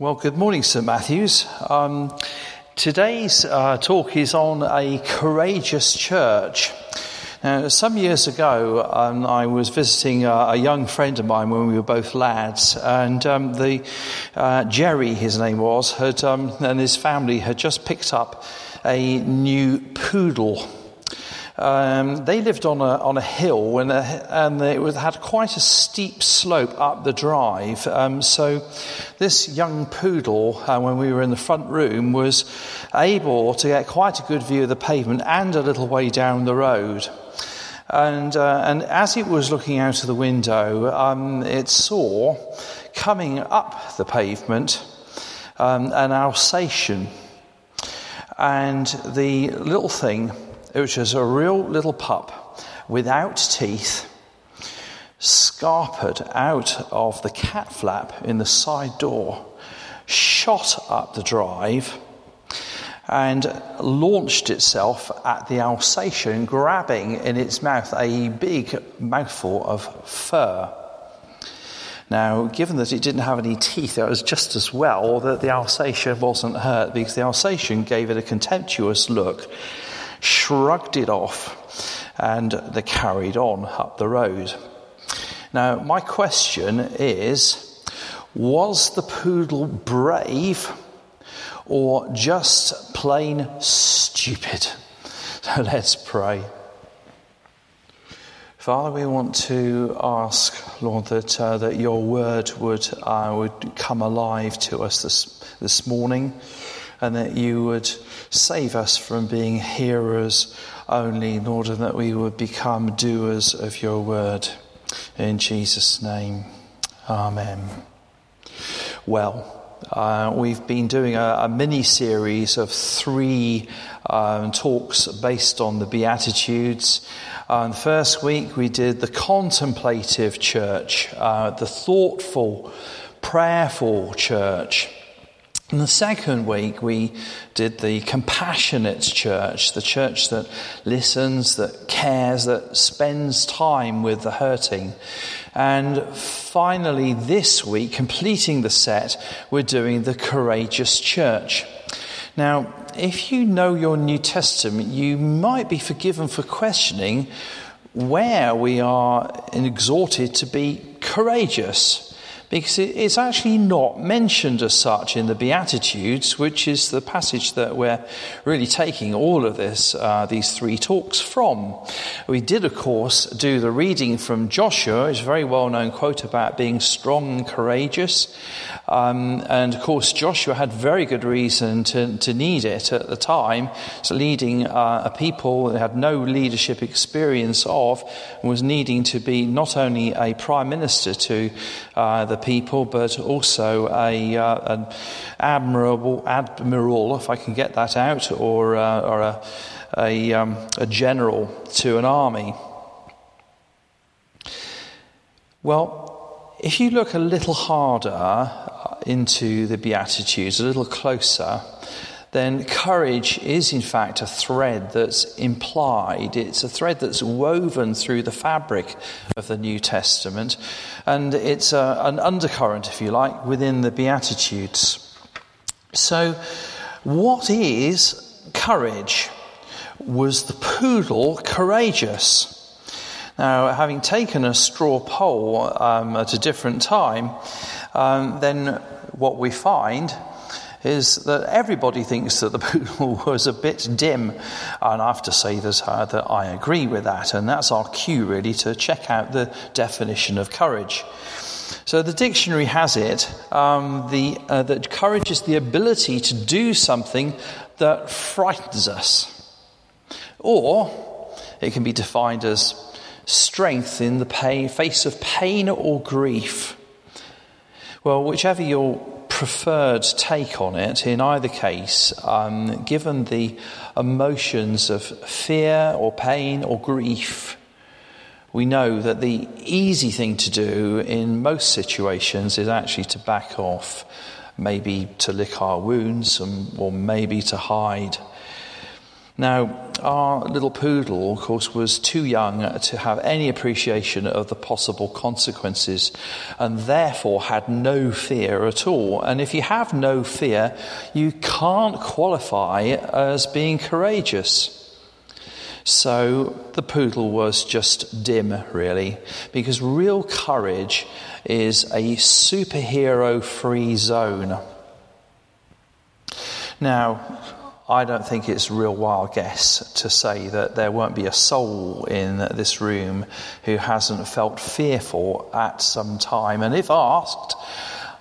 Well, good morning, St. Matthews. Um, today's uh, talk is on a courageous church. Now, some years ago, um, I was visiting a, a, young friend of mine when we were both lads, and um, the uh, Jerry, his name was, had, um, and his family had just picked up a new poodle. Um, they lived on a, on a hill and, a, and it was, had quite a steep slope up the drive. Um, so this young poodle, uh, when we were in the front room, was able to get quite a good view of the pavement and a little way down the road. And, uh, and as it was looking out of the window, um, it saw coming up the pavement um, an Alsatian. And the little thing which was a real little pup without teeth, scarpered out of the cat flap in the side door, shot up the drive, and launched itself at the Alsatian, grabbing in its mouth a big mouthful of fur. Now, given that it didn't have any teeth, it was just as well that the Alsatian wasn't hurt because the Alsatian gave it a contemptuous look shrugged it off, and they carried on up the road. Now, my question is was the poodle brave or just plain stupid? So let's pray. Father, we want to ask, Lord, that, uh, that your word would, uh, would come alive to us this, this morning and that you would save us from being hearers only in order that we would become doers of your word. In Jesus' name, Amen. Well, uh, we've been doing a, a mini series of three um, talks based on the Beatitudes. Uh, the first week we did the contemplative church, uh, the thoughtful, prayerful church. In the second week, we did the compassionate church, the church that listens, that cares, that spends time with the hurting. And finally, this week, completing the set, we're doing the courageous church. Now, if you know your New Testament, you might be forgiven for questioning where we are exhorted to be courageous because it's actually not mentioned as such in the Beatitudes, which is the passage that we're really taking all of this, uh, these three talks from. We did, of course, do the reading from Joshua, it's a very well known quote about being strong and courageous. Um, and of course, Joshua had very good reason to, to need it at the time. So, leading uh, a people that had no leadership experience of, was needing to be not only a prime minister to uh, the people, but also a, uh, an admirable admiral, if I can get that out, or, uh, or a, a, um, a general to an army. Well, if you look a little harder into the Beatitudes, a little closer, then courage is in fact a thread that's implied. It's a thread that's woven through the fabric of the New Testament, and it's a, an undercurrent, if you like, within the Beatitudes. So, what is courage? Was the poodle courageous? Now, having taken a straw poll um, at a different time, um, then what we find is that everybody thinks that the poodle was a bit dim. And I have to say that, uh, that I agree with that. And that's our cue, really, to check out the definition of courage. So the dictionary has it um, the, uh, that courage is the ability to do something that frightens us. Or it can be defined as strength in the pain, face of pain or grief. Well, whichever your preferred take on it, in either case, um, given the emotions of fear or pain or grief, we know that the easy thing to do in most situations is actually to back off, maybe to lick our wounds, or maybe to hide. Now, our little poodle, of course, was too young to have any appreciation of the possible consequences and therefore had no fear at all. And if you have no fear, you can't qualify as being courageous. So the poodle was just dim, really, because real courage is a superhero free zone. Now, I don't think it's a real wild guess to say that there won't be a soul in this room who hasn't felt fearful at some time. And if asked,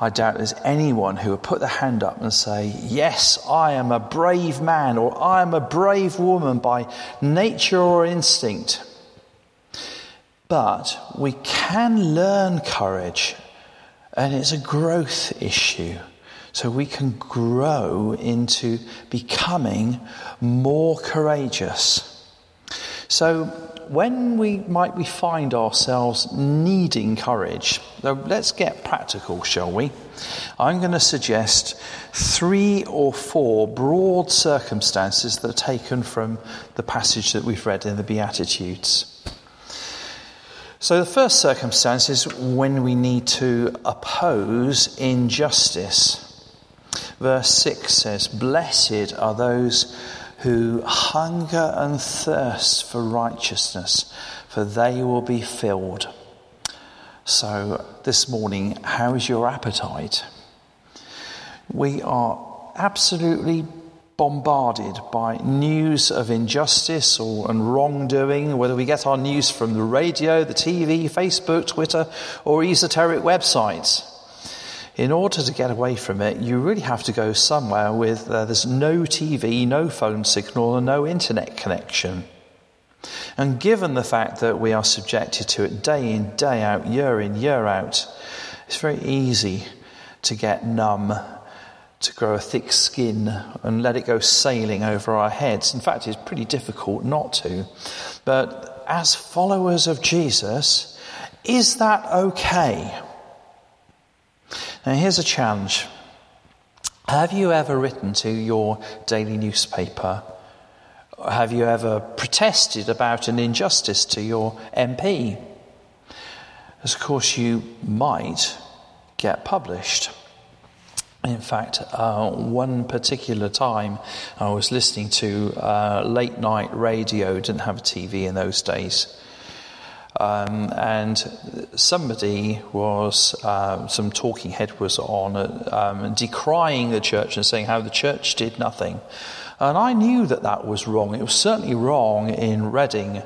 I doubt there's anyone who would put their hand up and say, Yes, I am a brave man or I am a brave woman by nature or instinct. But we can learn courage, and it's a growth issue. So we can grow into becoming more courageous. So when we might we find ourselves needing courage, let's get practical, shall we? I'm going to suggest three or four broad circumstances that are taken from the passage that we've read in the Beatitudes. So, the first circumstance is when we need to oppose injustice. Verse 6 says, Blessed are those who hunger and thirst for righteousness, for they will be filled. So, this morning, how is your appetite? We are absolutely bombarded by news of injustice or, and wrongdoing, whether we get our news from the radio, the TV, Facebook, Twitter, or esoteric websites in order to get away from it, you really have to go somewhere with uh, there's no TV, no phone signal, and no internet connection. And given the fact that we are subjected to it day in, day out, year in, year out, it's very easy to get numb, to grow a thick skin and let it go sailing over our heads. In fact, it's pretty difficult not to. But as followers of Jesus, is that okay? Now, here's a challenge Have you ever written to your daily newspaper? Have you ever protested about an injustice to your MP? Of course, you might get published. In fact, uh, one particular time I was listening to uh, late night radio, didn't have a TV in those days, um, and somebody was, uh, some talking head was on, um, decrying the church and saying how the church did nothing. And I knew that that was wrong. It was certainly wrong in Reading,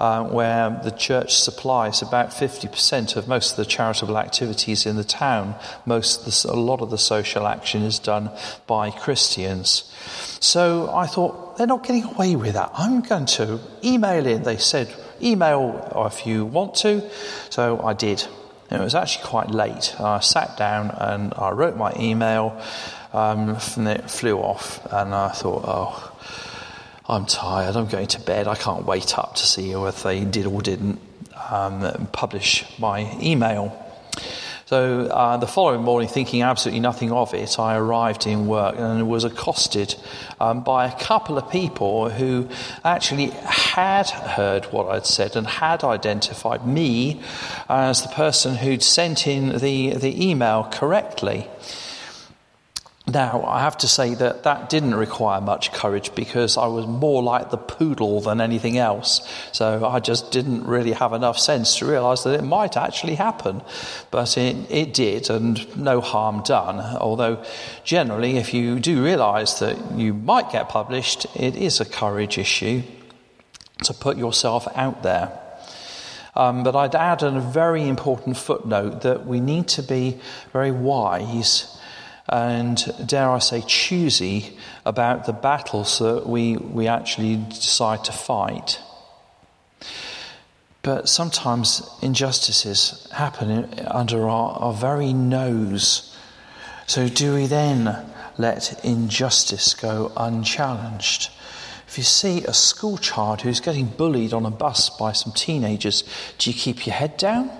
uh, where the church supplies about 50% of most of the charitable activities in the town. Most the, a lot of the social action is done by Christians. So I thought, they're not getting away with that. I'm going to email in. They said, email if you want to. So I did. It was actually quite late. I sat down and I wrote my email, um, and it flew off, and I thought, oh, I'm tired. I'm going to bed. I can't wait up to see whether they did or didn't um, publish my email. So uh, the following morning, thinking absolutely nothing of it, I arrived in work and was accosted um, by a couple of people who actually had heard what I'd said and had identified me as the person who'd sent in the, the email correctly. Now, I have to say that that didn't require much courage because I was more like the poodle than anything else. So I just didn't really have enough sense to realize that it might actually happen. But it, it did, and no harm done. Although, generally, if you do realize that you might get published, it is a courage issue to put yourself out there. Um, but I'd add a very important footnote that we need to be very wise and, dare I say, choosy about the battles that we, we actually decide to fight. But sometimes injustices happen under our, our very nose. So, do we then let injustice go unchallenged? If you see a school child who's getting bullied on a bus by some teenagers, do you keep your head down?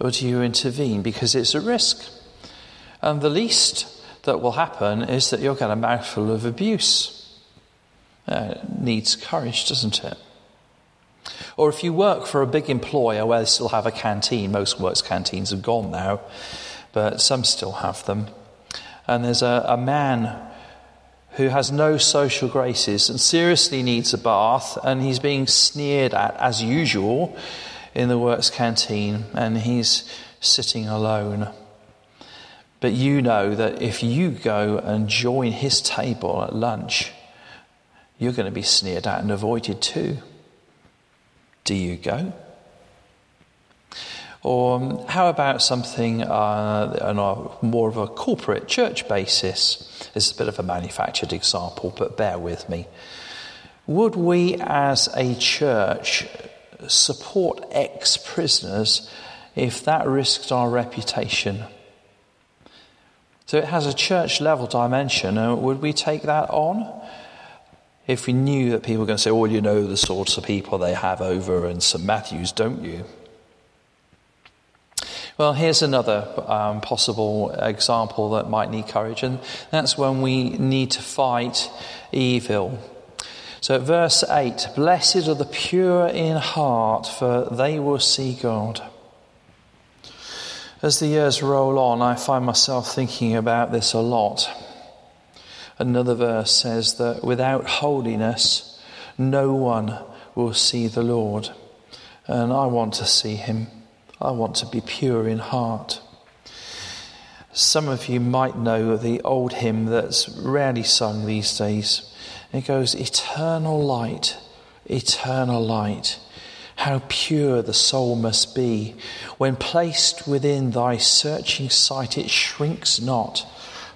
Or do you intervene because it's a risk? And the least that will happen is that you'll get a mouthful of abuse. Uh, needs courage, doesn't it? Or if you work for a big employer where they still have a canteen, most works canteens have gone now, but some still have them. And there's a, a man who has no social graces and seriously needs a bath, and he's being sneered at as usual in the works canteen, and he's sitting alone. But you know that if you go and join his table at lunch, you're going to be sneered at and avoided too. Do you go? Or um, how about something uh, on a more of a corporate church basis? This is a bit of a manufactured example, but bear with me. Would we as a church support ex prisoners if that risked our reputation? So it has a church level dimension. Uh, would we take that on? If we knew that people were going to say, oh, you know the sorts of people they have over in St. Matthew's, don't you? Well, here's another um, possible example that might need courage, and that's when we need to fight evil. So, verse 8 Blessed are the pure in heart, for they will see God. As the years roll on, I find myself thinking about this a lot. Another verse says that without holiness, no one will see the Lord. And I want to see him. I want to be pure in heart. Some of you might know the old hymn that's rarely sung these days. It goes, Eternal light, eternal light. How pure the soul must be. When placed within thy searching sight, it shrinks not,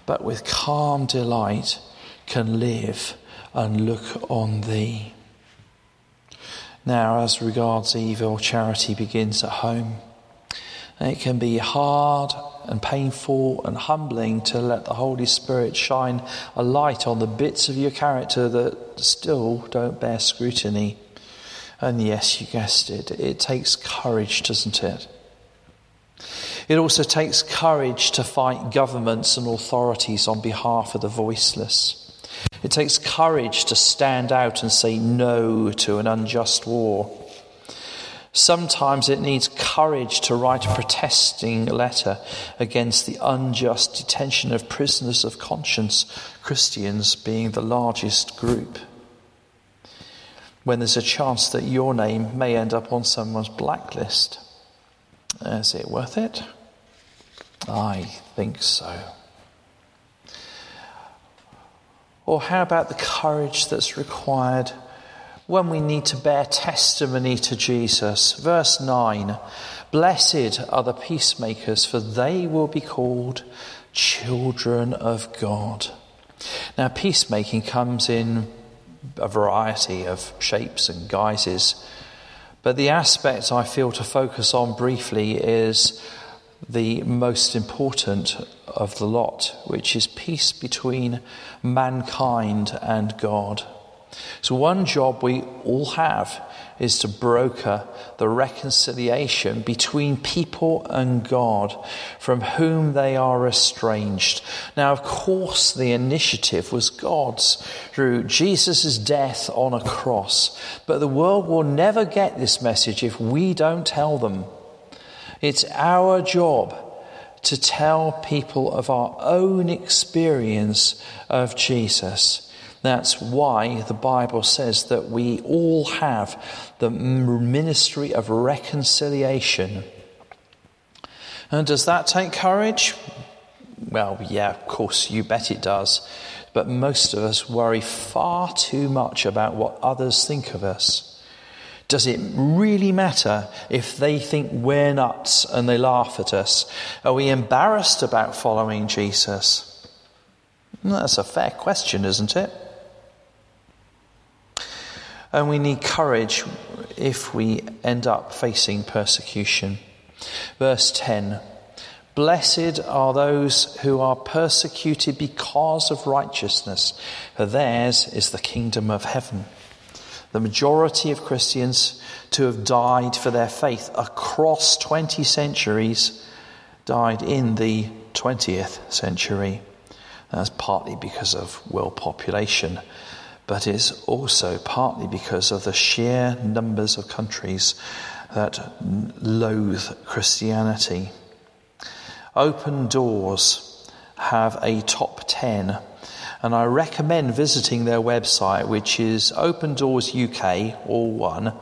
but with calm delight can live and look on thee. Now, as regards evil, charity begins at home. It can be hard and painful and humbling to let the Holy Spirit shine a light on the bits of your character that still don't bear scrutiny. And yes, you guessed it, it takes courage, doesn't it? It also takes courage to fight governments and authorities on behalf of the voiceless. It takes courage to stand out and say no to an unjust war. Sometimes it needs courage to write a protesting letter against the unjust detention of prisoners of conscience, Christians being the largest group. When there's a chance that your name may end up on someone's blacklist, is it worth it? I think so. Or how about the courage that's required? when we need to bear testimony to Jesus. Verse 9 Blessed are the peacemakers, for they will be called children of God. Now, peacemaking comes in a variety of shapes and guises, but the aspect I feel to focus on briefly is the most important of the lot, which is peace between mankind and God. So, one job we all have is to broker the reconciliation between people and God from whom they are estranged. Now, of course, the initiative was God's through Jesus' death on a cross, but the world will never get this message if we don't tell them. It's our job to tell people of our own experience of Jesus. That's why the Bible says that we all have the ministry of reconciliation. And does that take courage? Well, yeah, of course, you bet it does. But most of us worry far too much about what others think of us. Does it really matter if they think we're nuts and they laugh at us? Are we embarrassed about following Jesus? That's a fair question, isn't it? And we need courage if we end up facing persecution. Verse 10 Blessed are those who are persecuted because of righteousness, for theirs is the kingdom of heaven. The majority of Christians to have died for their faith across 20 centuries died in the 20th century. That's partly because of world population but it's also partly because of the sheer numbers of countries that loathe Christianity. Open Doors have a top 10, and I recommend visiting their website, which is opendoorsuk, all one,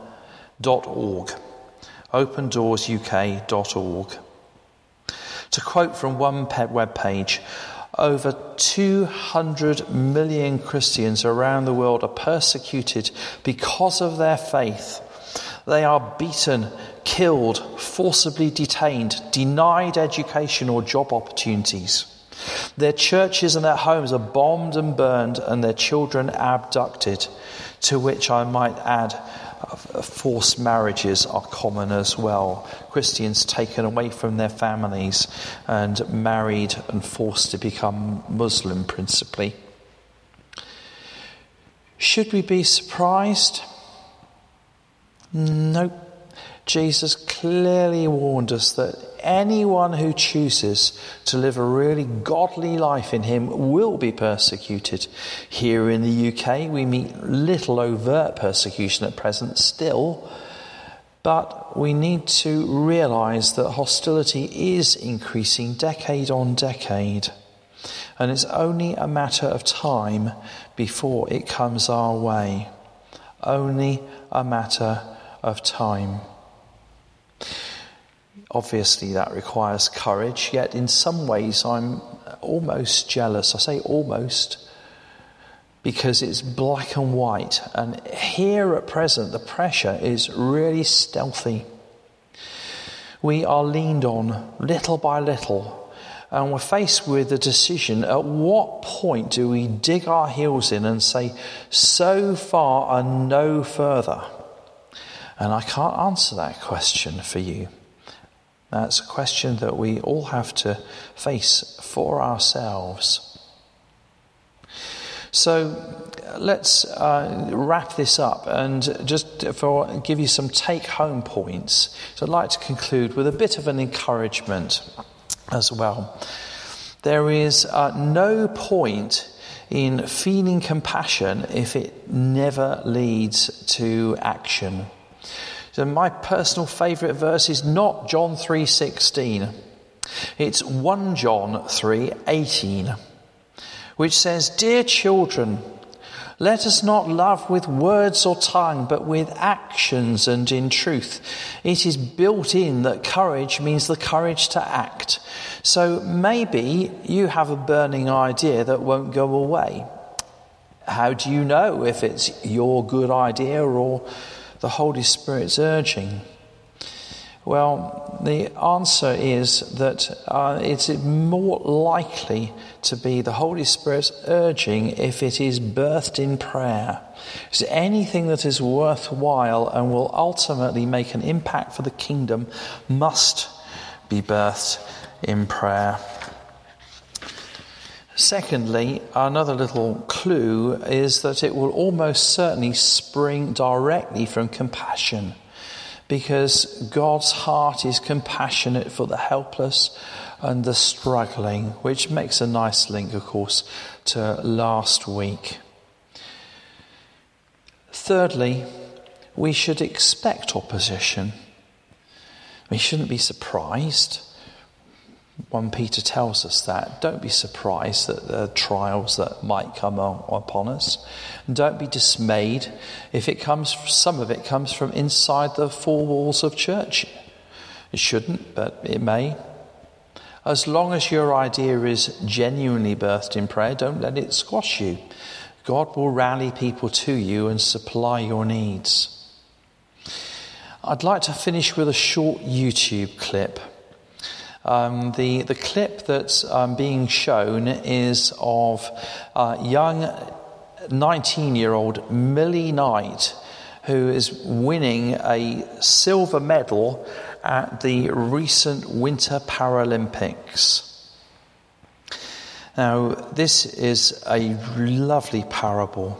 dot org. opendoorsuk.org. To quote from one web page, over 200 million Christians around the world are persecuted because of their faith. They are beaten, killed, forcibly detained, denied education or job opportunities. Their churches and their homes are bombed and burned, and their children abducted, to which I might add forced marriages are common as well. Christians taken away from their families and married and forced to become Muslim principally. Should we be surprised? Nope. Jesus clearly warned us that anyone who chooses to live a really godly life in Him will be persecuted. Here in the UK, we meet little overt persecution at present still, but we need to realize that hostility is increasing decade on decade. And it's only a matter of time before it comes our way. Only a matter of time. Obviously, that requires courage, yet, in some ways, I'm almost jealous. I say almost because it's black and white. And here at present, the pressure is really stealthy. We are leaned on little by little, and we're faced with the decision at what point do we dig our heels in and say, so far and no further? And I can't answer that question for you. That's a question that we all have to face for ourselves. So let's uh, wrap this up and just for give you some take home points. So I'd like to conclude with a bit of an encouragement as well. There is uh, no point in feeling compassion if it never leads to action. So my personal favorite verse is not John 3:16. It's 1 John 3:18, which says, "Dear children, let us not love with words or tongue, but with actions and in truth. It is built in that courage means the courage to act. So maybe you have a burning idea that won't go away. How do you know if it's your good idea or the Holy Spirit's urging? Well, the answer is that uh, it's more likely to be the Holy Spirit's urging if it is birthed in prayer. It's anything that is worthwhile and will ultimately make an impact for the kingdom must be birthed in prayer. Secondly, another little clue is that it will almost certainly spring directly from compassion because God's heart is compassionate for the helpless and the struggling, which makes a nice link, of course, to last week. Thirdly, we should expect opposition. We shouldn't be surprised. 1 Peter tells us that. Don't be surprised at the trials that might come upon us. And don't be dismayed if it comes, some of it comes from inside the four walls of church. It shouldn't, but it may. As long as your idea is genuinely birthed in prayer, don't let it squash you. God will rally people to you and supply your needs. I'd like to finish with a short YouTube clip. Um, the, the clip that's um, being shown is of uh, young 19 year old Millie Knight, who is winning a silver medal at the recent Winter Paralympics. Now, this is a lovely parable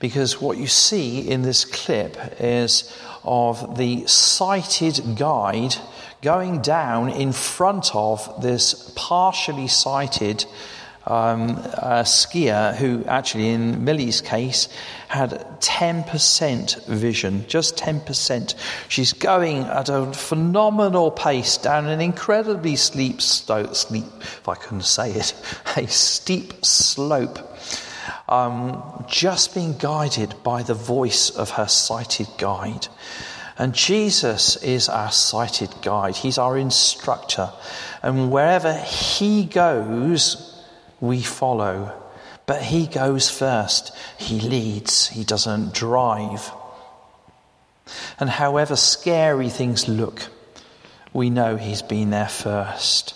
because what you see in this clip is of the sighted guide going down in front of this partially sighted um, a skier who, actually, in Millie's case, had 10% vision, just 10%. She's going at a phenomenal pace down an incredibly steep, sto- steep if I couldn't say it, a steep slope. Um, just being guided by the voice of her sighted guide. And Jesus is our sighted guide. He's our instructor. And wherever he goes, we follow. But he goes first. He leads. He doesn't drive. And however scary things look, we know he's been there first.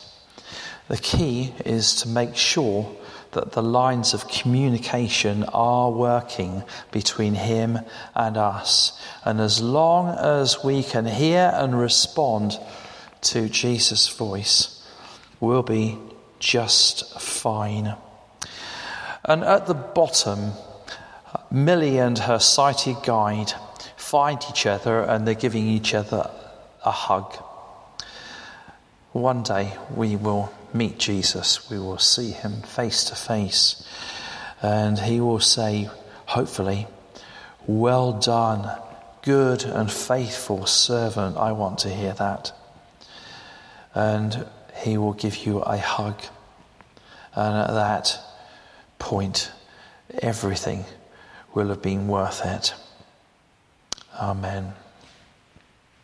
The key is to make sure that the lines of communication are working between him and us. And as long as we can hear and respond to Jesus' voice, we'll be just fine. And at the bottom, Millie and her sighted guide find each other and they're giving each other a hug. One day we will meet Jesus, we will see him face to face, and he will say, hopefully, Well done, good and faithful servant. I want to hear that. And he will give you a hug. And at that point, everything will have been worth it. Amen.